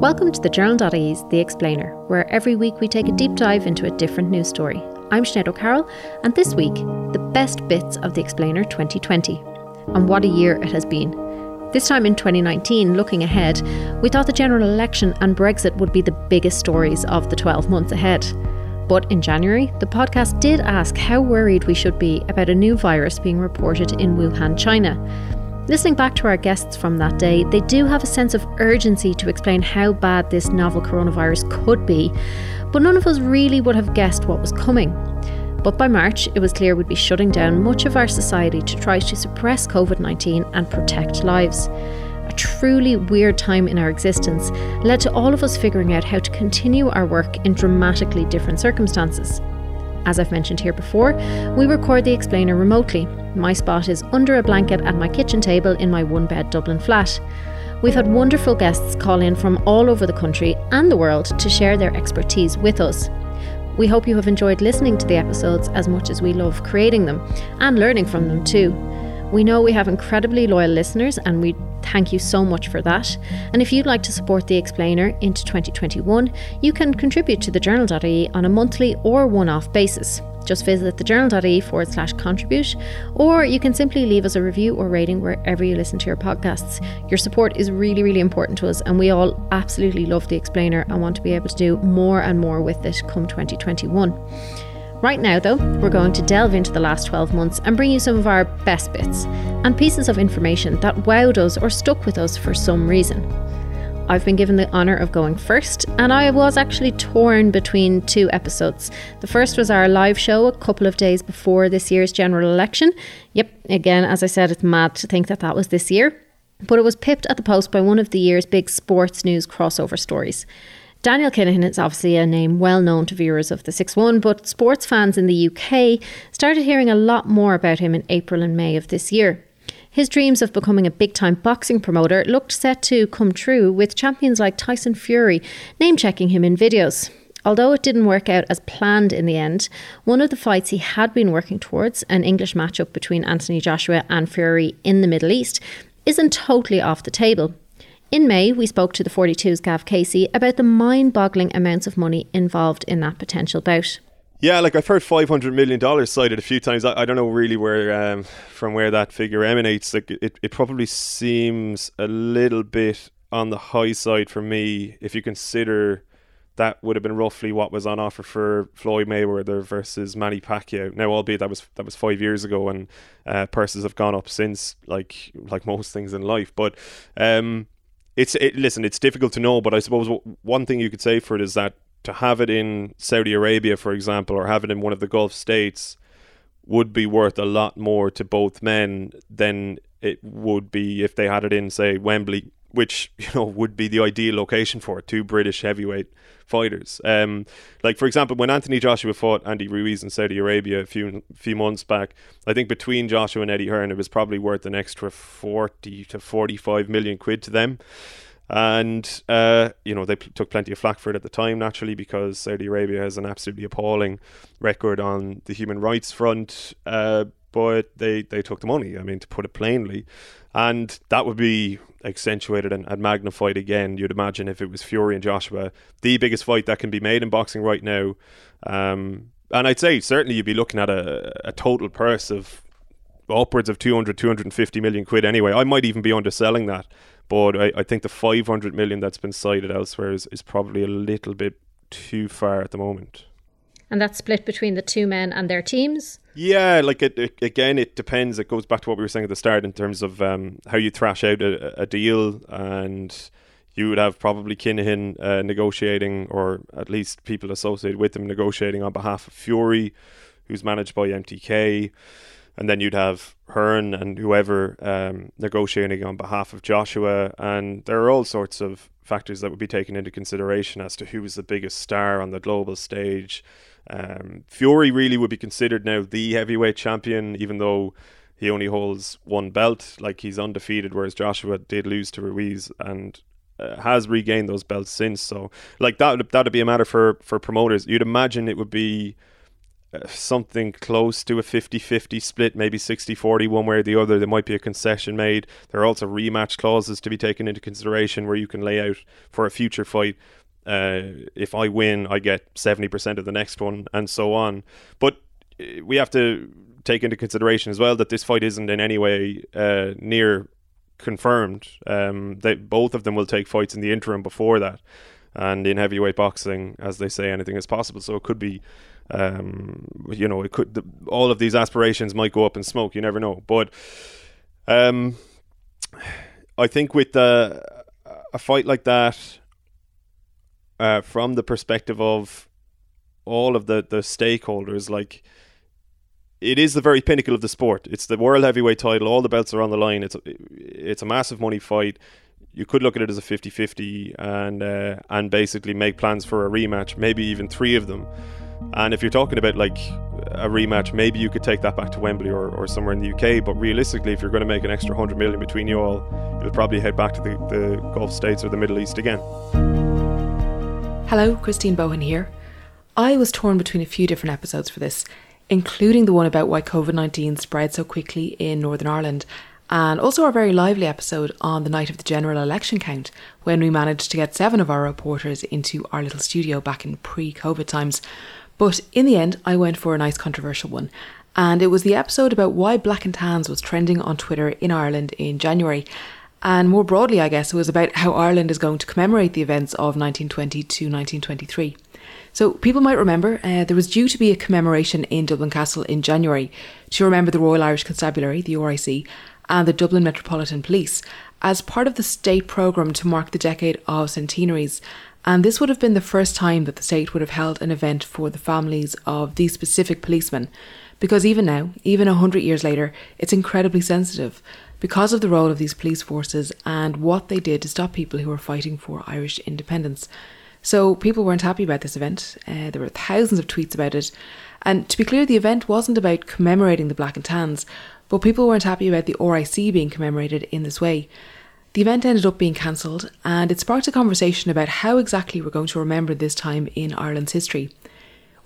Welcome to the Journal.ie's The Explainer, where every week we take a deep dive into a different news story. I'm Sinead O'Carroll, and this week, the best bits of The Explainer 2020. And what a year it has been. This time in 2019, looking ahead, we thought the general election and Brexit would be the biggest stories of the 12 months ahead. But in January, the podcast did ask how worried we should be about a new virus being reported in Wuhan, China. Listening back to our guests from that day, they do have a sense of urgency to explain how bad this novel coronavirus could be, but none of us really would have guessed what was coming. But by March, it was clear we'd be shutting down much of our society to try to suppress COVID 19 and protect lives a truly weird time in our existence led to all of us figuring out how to continue our work in dramatically different circumstances. As I've mentioned here before, we record the explainer remotely. My spot is under a blanket at my kitchen table in my one bed Dublin flat. We've had wonderful guests call in from all over the country and the world to share their expertise with us. We hope you have enjoyed listening to the episodes as much as we love creating them and learning from them too. We know we have incredibly loyal listeners and we thank you so much for that. And if you'd like to support The Explainer into 2021, you can contribute to the journal.ie on a monthly or one off basis. Just visit thejournal.ie forward slash contribute, or you can simply leave us a review or rating wherever you listen to your podcasts. Your support is really, really important to us, and we all absolutely love The Explainer and want to be able to do more and more with it come 2021. Right now, though, we're going to delve into the last 12 months and bring you some of our best bits and pieces of information that wowed us or stuck with us for some reason. I've been given the honour of going first, and I was actually torn between two episodes. The first was our live show a couple of days before this year's general election. Yep, again, as I said, it's mad to think that that was this year. But it was pipped at the post by one of the year's big sports news crossover stories. Daniel Kinahan is obviously a name well known to viewers of the 6 1, but sports fans in the UK started hearing a lot more about him in April and May of this year. His dreams of becoming a big time boxing promoter looked set to come true with champions like Tyson Fury name checking him in videos. Although it didn't work out as planned in the end, one of the fights he had been working towards, an English matchup between Anthony Joshua and Fury in the Middle East, isn't totally off the table. In May, we spoke to the 42's Gav Casey about the mind boggling amounts of money involved in that potential bout. Yeah, like I've heard five hundred million dollars cited a few times. I, I, don't know really where um, from where that figure emanates. Like it, it probably seems a little bit on the high side for me if you consider that would have been roughly what was on offer for Floyd Mayweather versus Manny Pacquiao. Now, albeit that was that was five years ago, and uh, purses have gone up since, like like most things in life. But um, it's it, listen, it's difficult to know, but I suppose one thing you could say for it is that to have it in Saudi Arabia, for example, or have it in one of the Gulf states would be worth a lot more to both men than it would be if they had it in, say, Wembley, which you know would be the ideal location for. Two British heavyweight fighters. Um, like for example, when Anthony Joshua fought Andy Ruiz in Saudi Arabia a few few months back, I think between Joshua and Eddie Hearn, it was probably worth an extra forty to forty five million quid to them. And uh, you know they p- took plenty of flack for it at the time, naturally, because Saudi Arabia has an absolutely appalling record on the human rights front. Uh, but they they took the money. I mean, to put it plainly, and that would be accentuated and, and, magnified again. You'd imagine if it was Fury and Joshua, the biggest fight that can be made in boxing right now. Um, and I'd say certainly you'd be looking at a, a total purse of upwards of 200, 250 million quid anyway. I might even be underselling that, but I, I think the 500 million that's been cited elsewhere is, is probably a little bit too far at the moment. And that's split between the two men and their teams? Yeah, like it, it, again, it depends. It goes back to what we were saying at the start in terms of um, how you thrash out a, a, deal, and you would have probably Kinahan uh, negotiating, or at least people associated with him negotiating on behalf of Fury, who's managed by MTK, and then you'd have Hearn and whoever um, negotiating on behalf of Joshua, and there are all sorts of factors that would be taken into consideration as to who is the biggest star on the global stage um, Fury really would be considered now the heavyweight champion, even though he only holds one belt. Like he's undefeated, whereas Joshua did lose to Ruiz and uh, has regained those belts since. So, like that, that'd be a matter for for promoters. You'd imagine it would be uh, something close to a 50-50 split, maybe 60-40 one way or the other. There might be a concession made. There are also rematch clauses to be taken into consideration where you can lay out for a future fight. Uh, if I win, I get 70% of the next one, and so on. But uh, we have to take into consideration as well that this fight isn't in any way uh, near confirmed. Um, they both of them will take fights in the interim before that, and in heavyweight boxing, as they say, anything is possible. So it could be, um, you know, it could the, all of these aspirations might go up in smoke. You never know, but um, I think with the, a fight like that, uh, from the perspective of all of the the stakeholders, like it is the very pinnacle of the sport. It's the world heavyweight title. All the belts are on the line. It's a, it's a massive money fight. You could look at it as a 50-50 and uh, and basically make plans for a rematch, maybe even three of them. And if you're talking about like a rematch, maybe you could take that back to Wembley or, or somewhere in the UK. But realistically, if you're going to make an extra hundred million between you all, you'll probably head back to the, the Gulf states or the Middle East again. Hello, Christine Bohan here. I was torn between a few different episodes for this including the one about why COVID 19 spread so quickly in Northern Ireland, and also our very lively episode on the night of the general election count, when we managed to get seven of our reporters into our little studio back in pre COVID times. But in the end, I went for a nice controversial one, and it was the episode about why Black and Tans was trending on Twitter in Ireland in January. And more broadly, I guess, it was about how Ireland is going to commemorate the events of 1920 to 1923. So, people might remember uh, there was due to be a commemoration in Dublin Castle in January to remember the Royal Irish Constabulary, the RIC, and the Dublin Metropolitan Police as part of the state programme to mark the decade of centenaries. And this would have been the first time that the state would have held an event for the families of these specific policemen. Because even now, even a hundred years later, it's incredibly sensitive because of the role of these police forces and what they did to stop people who were fighting for Irish independence. So people weren't happy about this event. Uh, there were thousands of tweets about it. And to be clear, the event wasn't about commemorating the Black and Tans, but people weren't happy about the RIC being commemorated in this way. The event ended up being cancelled, and it sparked a conversation about how exactly we're going to remember this time in Ireland's history.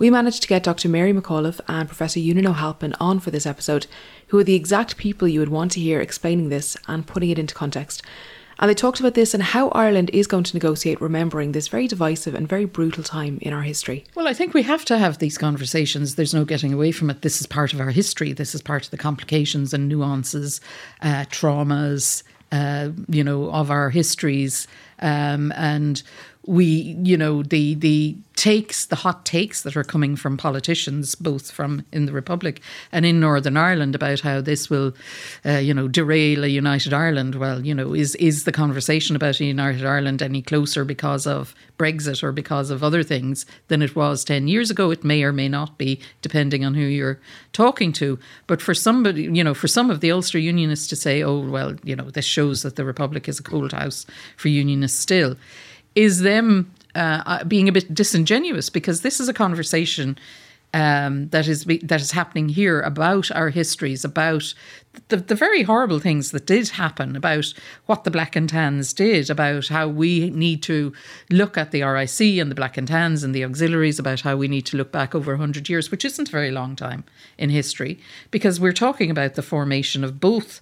We managed to get Dr. Mary McAuliffe and Professor Eunan O'Halpin on for this episode, who are the exact people you would want to hear explaining this and putting it into context. And they talked about this and how Ireland is going to negotiate remembering this very divisive and very brutal time in our history. Well, I think we have to have these conversations. There's no getting away from it. This is part of our history. This is part of the complications and nuances, uh, traumas, uh, you know, of our histories. Um, and we, you know, the the takes, the hot takes that are coming from politicians, both from in the Republic and in Northern Ireland, about how this will, uh, you know, derail a united Ireland. Well, you know, is is the conversation about a united Ireland any closer because of Brexit or because of other things than it was ten years ago? It may or may not be, depending on who you're talking to. But for somebody, you know, for some of the Ulster Unionists to say, "Oh, well, you know, this shows that the Republic is a cold house for Unionists still," is them uh, uh, being a bit disingenuous because this is a conversation um, that is that is happening here about our histories, about the, the very horrible things that did happen, about what the Black and Tans did, about how we need to look at the RIC and the Black and Tans and the auxiliaries, about how we need to look back over 100 years, which isn't a very long time in history, because we're talking about the formation of both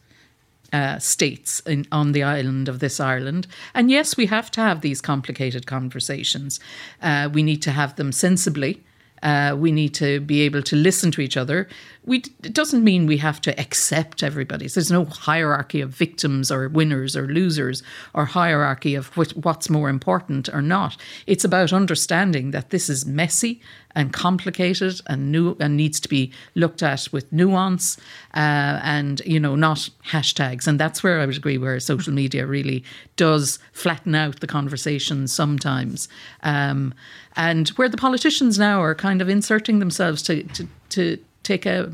uh, states in, on the island of this Ireland. And yes, we have to have these complicated conversations. Uh, we need to have them sensibly. Uh, we need to be able to listen to each other. We, it doesn't mean we have to accept everybody's. There's no hierarchy of victims or winners or losers or hierarchy of what, what's more important or not. It's about understanding that this is messy and complicated and new and needs to be looked at with nuance uh, and you know not hashtags. And that's where I would agree where social media really does flatten out the conversation sometimes. Um, and where the politicians now are kind of inserting themselves to to, to take a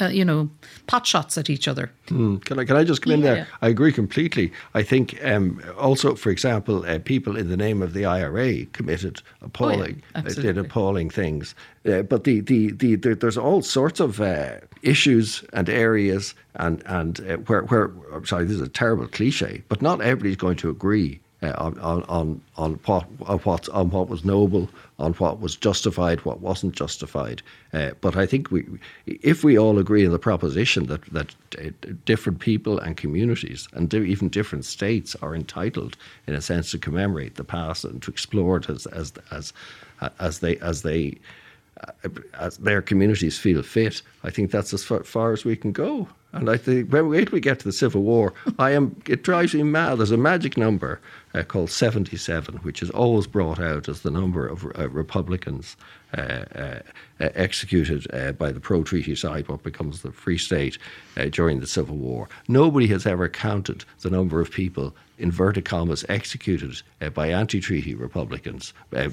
uh, you know, pot shots at each other. Mm. Can I can I just come yeah. in there? I agree completely. I think um, also, for example, uh, people in the name of the IRA committed appalling, oh, yeah. did appalling things. Uh, but the, the, the, the, there's all sorts of uh, issues and areas and and uh, where where sorry, this is a terrible cliche, but not everybody's going to agree uh, on, on, on, what, on, what, on what was noble, on what was justified, what wasn't justified. Uh, but I think we, if we all agree on the proposition that, that uh, different people and communities and even different states are entitled, in a sense, to commemorate the past and to explore it as, as, as, as they, as they uh, as their communities feel fit, I think that's as far, far as we can go. And I think when wait we get to the Civil War, I am it drives me mad. There's a magic number uh, called 77, which is always brought out as the number of uh, Republicans uh, uh, uh executed uh, by the pro treaty side, what becomes the Free State during the Civil War. Nobody has ever counted the number of people inverted commas, executed uh, by anti treaty Republicans uh,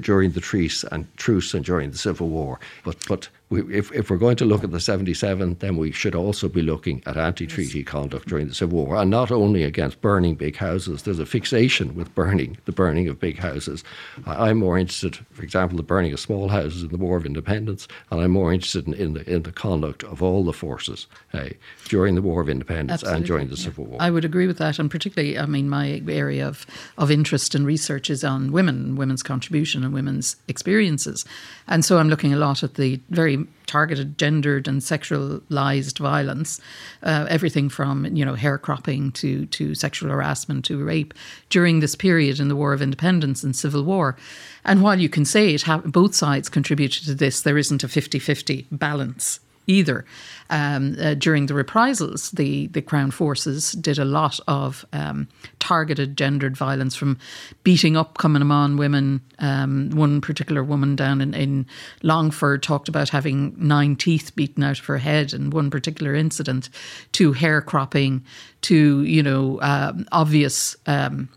during the truce and, truce and during the Civil War. But, but we, if, if we're going to look at the 77, then we should also be looking at anti treaty conduct during the Civil War, and not only against burning big houses. There's a fixation with burning, the burning of big houses. I'm more interested, for example, the burning of small houses in the War of Independence, and I'm more interested in, in the, in the conduct of all the forces uh, during the War of Independence Absolutely. and during the. Civil War. I would agree with that, and particularly, I mean, my area of, of interest and research is on women, women's contribution, and women's experiences. And so I'm looking a lot at the very targeted gendered and sexualized violence, uh, everything from you know hair cropping to to sexual harassment to rape during this period in the War of Independence and Civil War. And while you can say it, both sides contributed to this, there isn't a 50 50 balance either. Um, uh, during the reprisals, the, the Crown forces did a lot of um, targeted gendered violence from beating up Cumann na mBan women. Um, one particular woman down in, in Longford talked about having nine teeth beaten out of her head in one particular incident, to hair cropping, to, you know, um, obvious um,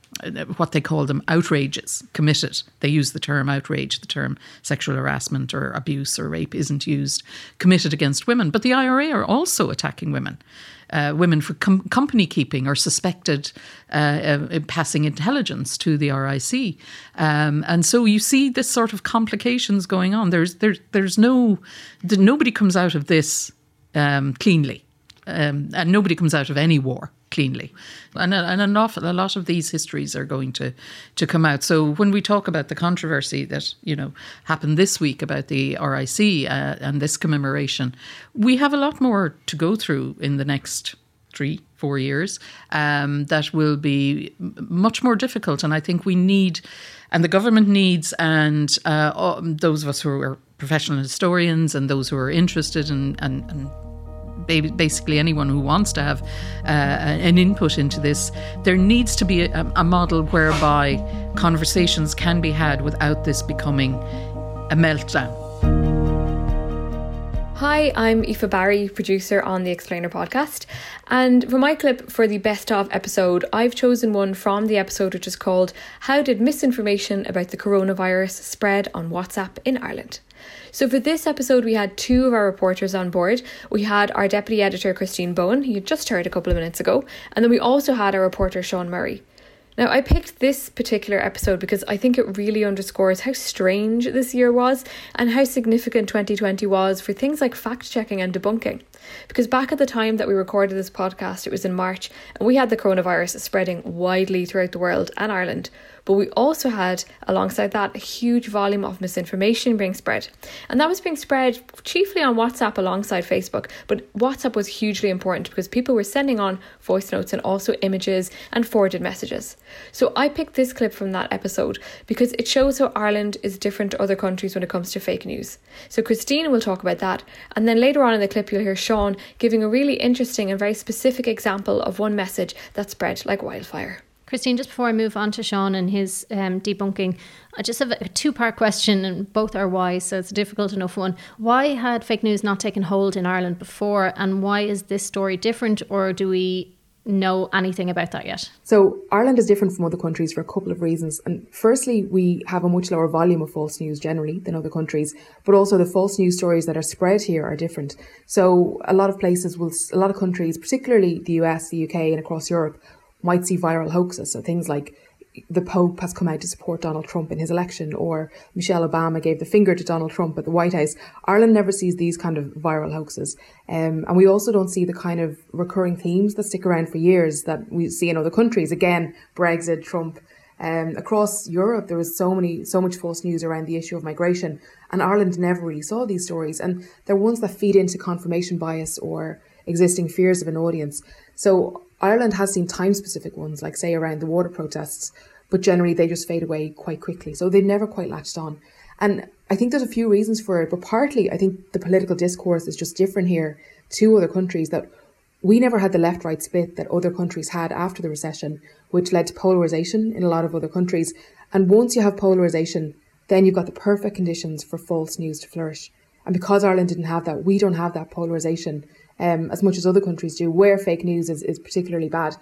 what they call them outrages committed. They use the term outrage, the term sexual harassment or abuse or rape isn't used, committed against women. But the IRA are also attacking women. Uh, women for com- company keeping or suspected uh, uh, passing intelligence to the RIC, um, and so you see this sort of complications going on. There's there's there's no nobody comes out of this um, cleanly, um, and nobody comes out of any war cleanly. And, a, and an awful, a lot of these histories are going to, to come out. So when we talk about the controversy that, you know, happened this week about the RIC uh, and this commemoration, we have a lot more to go through in the next three, four years um, that will be much more difficult. And I think we need, and the government needs, and uh, those of us who are professional historians and those who are interested in, and, and basically anyone who wants to have uh, an input into this, there needs to be a, a model whereby conversations can be had without this becoming a meltdown. Hi, I'm Aoife Barry, producer on the Explainer podcast. And for my clip for the best of episode, I've chosen one from the episode which is called How Did Misinformation About the Coronavirus Spread on WhatsApp in Ireland? So for this episode, we had two of our reporters on board. We had our deputy editor, Christine Bohan, you just heard a couple of minutes ago, and then we also had our reporter, Sean Murray. Now, I picked this particular episode because I think it really underscores how strange this year was and how significant 2020 was for things like fact checking and debunking. Because back at the time that we recorded this podcast, it was in March, and we had the coronavirus spreading widely throughout the world and Ireland. But we also had, alongside that, a huge volume of misinformation being spread. And that was being spread chiefly on WhatsApp alongside Facebook. But WhatsApp was hugely important because people were sending on voice notes and also images and forwarded messages. So I picked this clip from that episode because it shows how Ireland is different to other countries when it comes to fake news. So Christina will talk about that. And then later on in the clip, you'll hear Sean giving a really interesting and very specific example of one message that spread like wildfire. Christine, just before I move on to Sean and his um, debunking, I just have a two part question, and both are why, so it's a difficult enough one. Why had fake news not taken hold in Ireland before, and why is this story different, or do we know anything about that yet? So, Ireland is different from other countries for a couple of reasons. And firstly, we have a much lower volume of false news generally than other countries, but also the false news stories that are spread here are different. So, a lot of places will, a lot of countries, particularly the US, the UK, and across Europe, might see viral hoaxes. So things like the Pope has come out to support Donald Trump in his election, or Michelle Obama gave the finger to Donald Trump at the White House. Ireland never sees these kind of viral hoaxes. Um, and we also don't see the kind of recurring themes that stick around for years that we see in other countries. Again, Brexit, Trump. Um, across Europe, there was so many, so much false news around the issue of migration, and Ireland never really saw these stories. And they're ones that feed into confirmation bias or existing fears of an audience. So Ireland has seen time specific ones, like say around the water protests, but generally they just fade away quite quickly. So they've never quite latched on. And I think there's a few reasons for it, but partly I think the political discourse is just different here to other countries that we never had the left right split that other countries had after the recession, which led to polarization in a lot of other countries. And once you have polarization, then you've got the perfect conditions for false news to flourish. And because Ireland didn't have that, we don't have that polarization um, as much as other countries do, where fake news is, is particularly bad.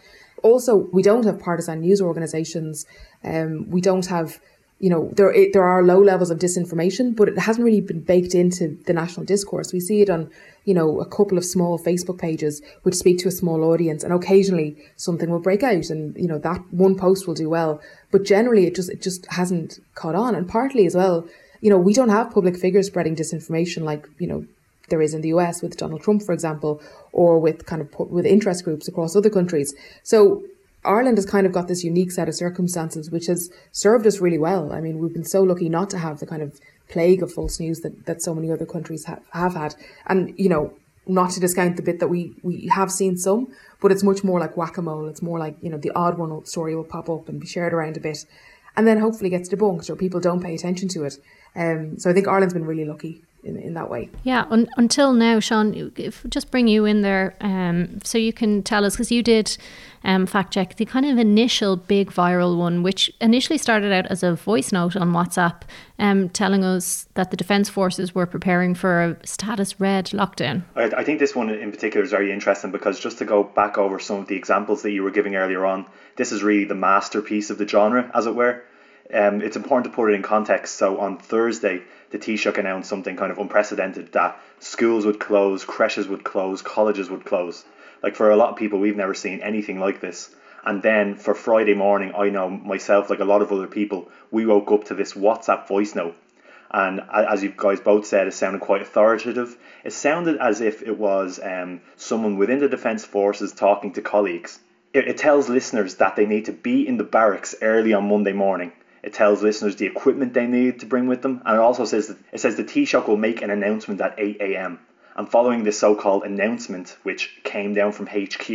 Also, we don't have partisan news organisations. Um, we don't have, you know, there there are low levels of disinformation, but it hasn't really been baked into the national discourse. We see it on, you know, a couple of small Facebook pages which speak to a small audience, and occasionally something will break out, and you know that one post will do well. But generally, it just it just hasn't caught on, and partly as well, you know, we don't have public figures spreading disinformation like you know there is in the US with Donald Trump, for example, or with kind of with interest groups across other countries. So Ireland has kind of got this unique set of circumstances which has served us really well. I mean, we've been so lucky not to have the kind of plague of false news that, that so many other countries have, have had. And, you know, not to discount the bit that we, we have seen some, but it's much more like whack-a-mole. It's more like, you know, the odd one story will pop up and be shared around a bit and then hopefully gets debunked or people don't pay attention to it. Um, so I think Ireland's been really lucky in, in that way. Yeah, un- until now, Sean, if, just bring you in there um, so you can tell us, because you did um, fact check the kind of initial big viral one, which initially started out as a voice note on WhatsApp um, telling us that the Defence Forces were preparing for a status red lockdown. I, I think this one in particular is very interesting because just to go back over some of the examples that you were giving earlier on, this is really the masterpiece of the genre, as it were. Um, it's important to put it in context. So on Thursday, the Taoiseach announced something kind of unprecedented that schools would close, creches would close, colleges would close. Like for a lot of people, we've never seen anything like this. And then for Friday morning, I know myself, like a lot of other people, we woke up to this WhatsApp voice note. And as you guys both said, it sounded quite authoritative. It sounded as if it was um, someone within the Defence Forces talking to colleagues. It, it tells listeners that they need to be in the barracks early on Monday morning it tells listeners the equipment they need to bring with them, and it also says that it says the Taoiseach will make an announcement at 8 a.m. And following this so-called announcement, which came down from HQ,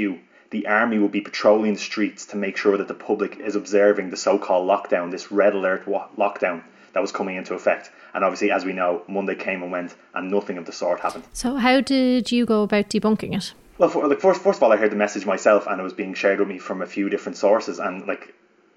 the army will be patrolling the streets to make sure that the public is observing the so-called lockdown, this red alert wa- lockdown that was coming into effect. And obviously, as we know, Monday came and went, and nothing of the sort happened. So, how did you go about debunking it? Well, for, like first, first of all, I heard the message myself, and it was being shared with me from a few different sources, and like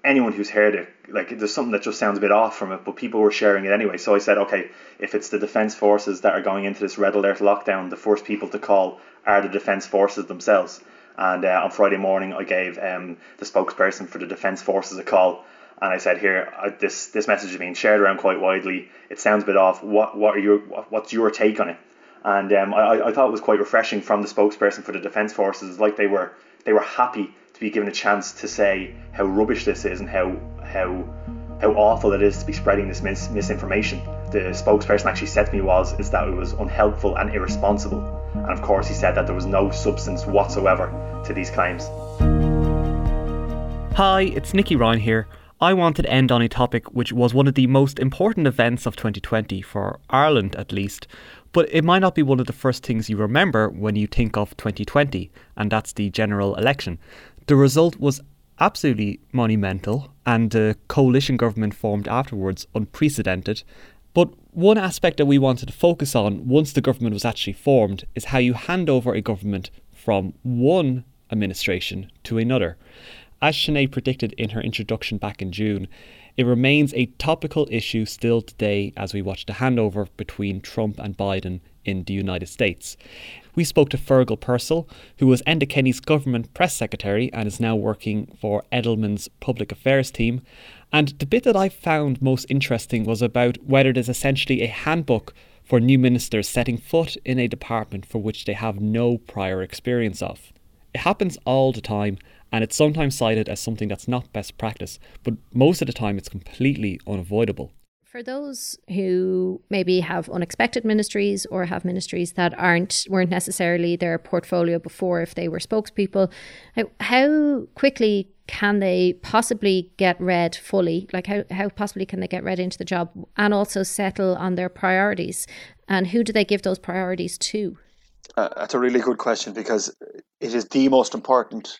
anyone who's heard it, like there's something that just sounds a bit off from it, but people were sharing it anyway. So I said, okay, if it's the defence forces that are going into this red alert lockdown, the first people to call are the defence forces themselves. And uh, on Friday morning, I gave um, the spokesperson for the defence forces a call, and I said, here, this this message is being shared around quite widely. It sounds a bit off. What what are your what's your take on it? And um, I, I thought it was quite refreshing from the spokesperson for the defence forces, like they were they were happy to be given a chance to say how rubbish this is and how how how awful it is to be spreading this mis- misinformation. The spokesperson actually said to me was is that it was unhelpful and irresponsible, and of course he said that there was no substance whatsoever to these claims. Hi, it's Nicky Ryan here. I wanted to end on a topic which was one of the most important events of 2020 for Ireland at least, but it might not be one of the first things you remember when you think of 2020, and that's the general election. The result was absolutely monumental, and the coalition government formed afterwards unprecedented. But one aspect that we wanted to focus on once the government was actually formed is how you hand over a government from one administration to another. As Sinead predicted in her introduction back in June, it remains a topical issue still today as we watch the handover between Trump and Biden in the United States. We spoke to Fergal Purcell, who was Enda Kenny's government press secretary and is now working for Edelman's public affairs team. And the bit that I found most interesting was about whether there's essentially a handbook for new ministers setting foot in a department for which they have no prior experience of. It happens all the time, and it's sometimes cited as something that's not best practice, but most of the time it's completely unavoidable. For those who maybe have unexpected ministries or have ministries that aren't weren't necessarily their portfolio before if they were spokespeople, how, quickly can they possibly get read fully? Like how, how possibly can they get read into the job and also settle on their priorities? And who do they give those priorities to? Uh, that's a really good question because it is the most important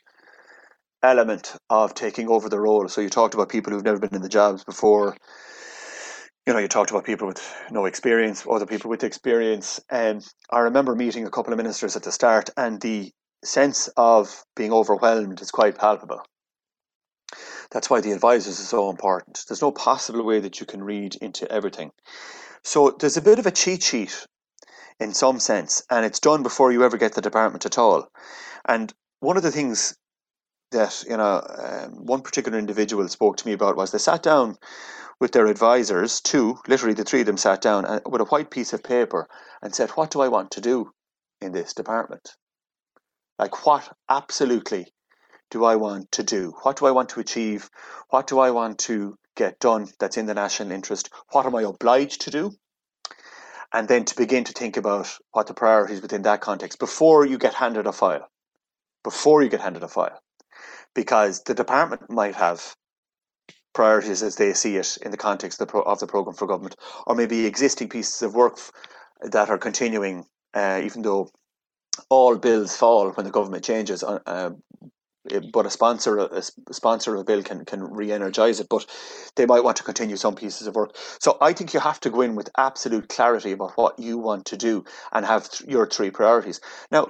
element of taking over the role. So you talked about people who've never been in the jobs before. You know, you talked about people with no experience, other people with experience. And I remember meeting a couple of ministers at the start, and the sense of being overwhelmed is quite palpable. That's why the advisors are so important. There's no possible way that you can read into everything. So there's a bit of a cheat sheet in some sense, and it's done before you ever get the department at all. And one of the things that you know um, one particular individual spoke to me about was they sat down with their advisors two literally the three of them sat down uh, with a white piece of paper and said what do i want to do in this department? Like what absolutely do i want to do? What do i want to achieve? What do i want to get done that's in the national interest? What am i obliged to do? And then to begin to think about what the priorities within that context before you get handed a file before you get handed a file. Because the department might have priorities as they see it in the context of the, pro- of the program for government, or maybe existing pieces of work f- that are continuing, uh, even though all bills fall when the government changes. Uh, uh but a sponsor, a sponsor of a bill can can re-energize it. But they might want to continue some pieces of work. So I think you have to go in with absolute clarity about what you want to do and have th- your three priorities. Now,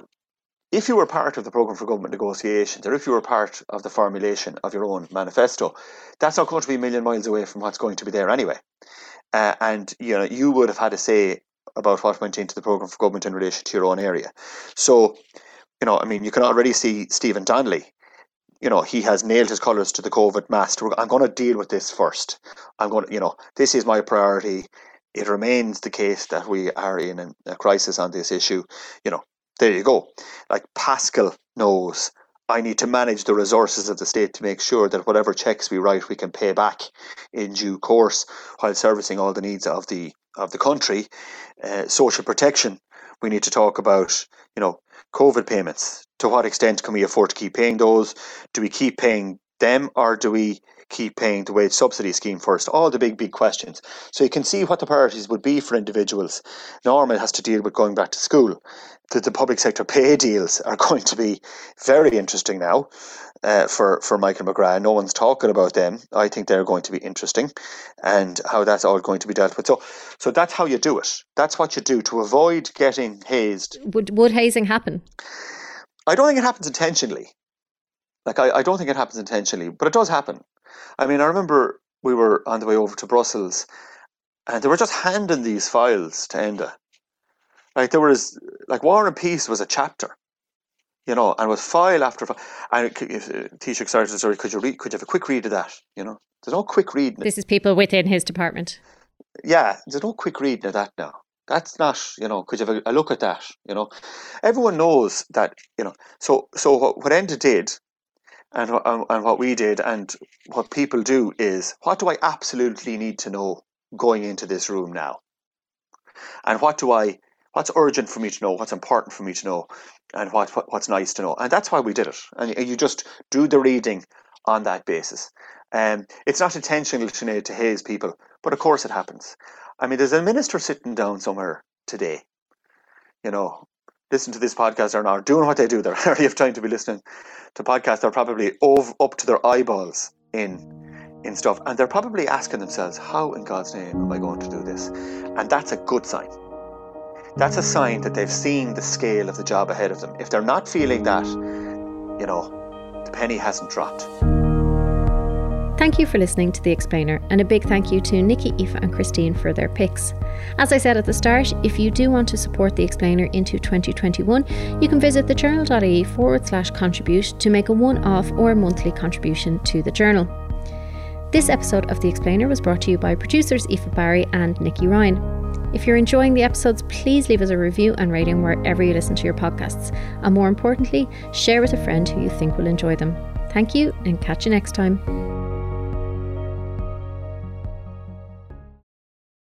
if you were part of the program for government negotiations or if you were part of the formulation of your own manifesto, that's not going to be a million miles away from what's going to be there anyway. Uh, and you know you would have had a say about what went into the program for government in relation to your own area. So, you know, I mean, you can already see Stephen Donnelly. You know, he has nailed his colours to the COVID mast. I'm going to deal with this first. I'm going to, you know, this is my priority. It remains the case that we are in a crisis on this issue. You know, there you go. Like Paschal knows I need to manage the resources of the state to make sure that whatever checks we write we can pay back in due course while servicing all the needs of the of the country. Uh, social protection. We need to talk about you know COVID payments. To what extent can we afford to keep paying those? Do we keep paying them or do we keep paying the wage subsidy scheme first? All the big, big questions. So you can see what the priorities would be for individuals. Norma has to deal with going back to school. The, the public sector pay deals are going to be very interesting now uh, for, for Michael McGrath. No one's talking about them. I think they're going to be interesting and how that's all going to be dealt with. So, so that's how you do it. That's what you do to avoid getting hazed. Would, would hazing happen? I don't think it happens intentionally. Like I, I don't think it happens intentionally, but it does happen. I mean, I remember we were on the way over to Brussels, and they were just handing these files to Enda. Like there was, like War and Peace was a chapter, you know, and with file after file. And if uh, Taoiseach started sorry, could you read? Could you have a quick read of that? You know, there's no quick read. This is people within his department. Yeah, there's no quick reading of that now. That's not, you know, could you have a, a look at that? You know, everyone knows that, you know. So, so what, what Enda did and, and, and what we did and what people do is what do I absolutely need to know going into this room now? And what do I what's urgent for me to know, what's important for me to know, and what, what what's nice to know. And that's why we did it. And you just do the reading on that basis. Um, it's not intentional to, to haze people, but of course it happens. I mean, there's a minister sitting down somewhere today, you know, listen to this podcast or not, doing what they do. They hardly have time to be listening to podcasts. They're probably over, up to their eyeballs in in stuff, and they're probably asking themselves, "How in God's name am I going to do this?" And that's a good sign. That's a sign that they've seen the scale of the job ahead of them. If they're not feeling that, you know, the penny hasn't dropped. Thank you for listening to The Explainer, and a big thank you to Nikki, Aoife, and Christine for their picks. As I said at the start, if you do want to support The Explainer into 2021, you can visit thejournal.ie forward slash contribute to make a one off or monthly contribution to the journal. This episode of The Explainer was brought to you by producers Aoife Barry and Nikki Ryan. If you're enjoying the episodes, please leave us a review and rating wherever you listen to your podcasts. And more importantly, share with a friend who you think will enjoy them. Thank you and catch you next time.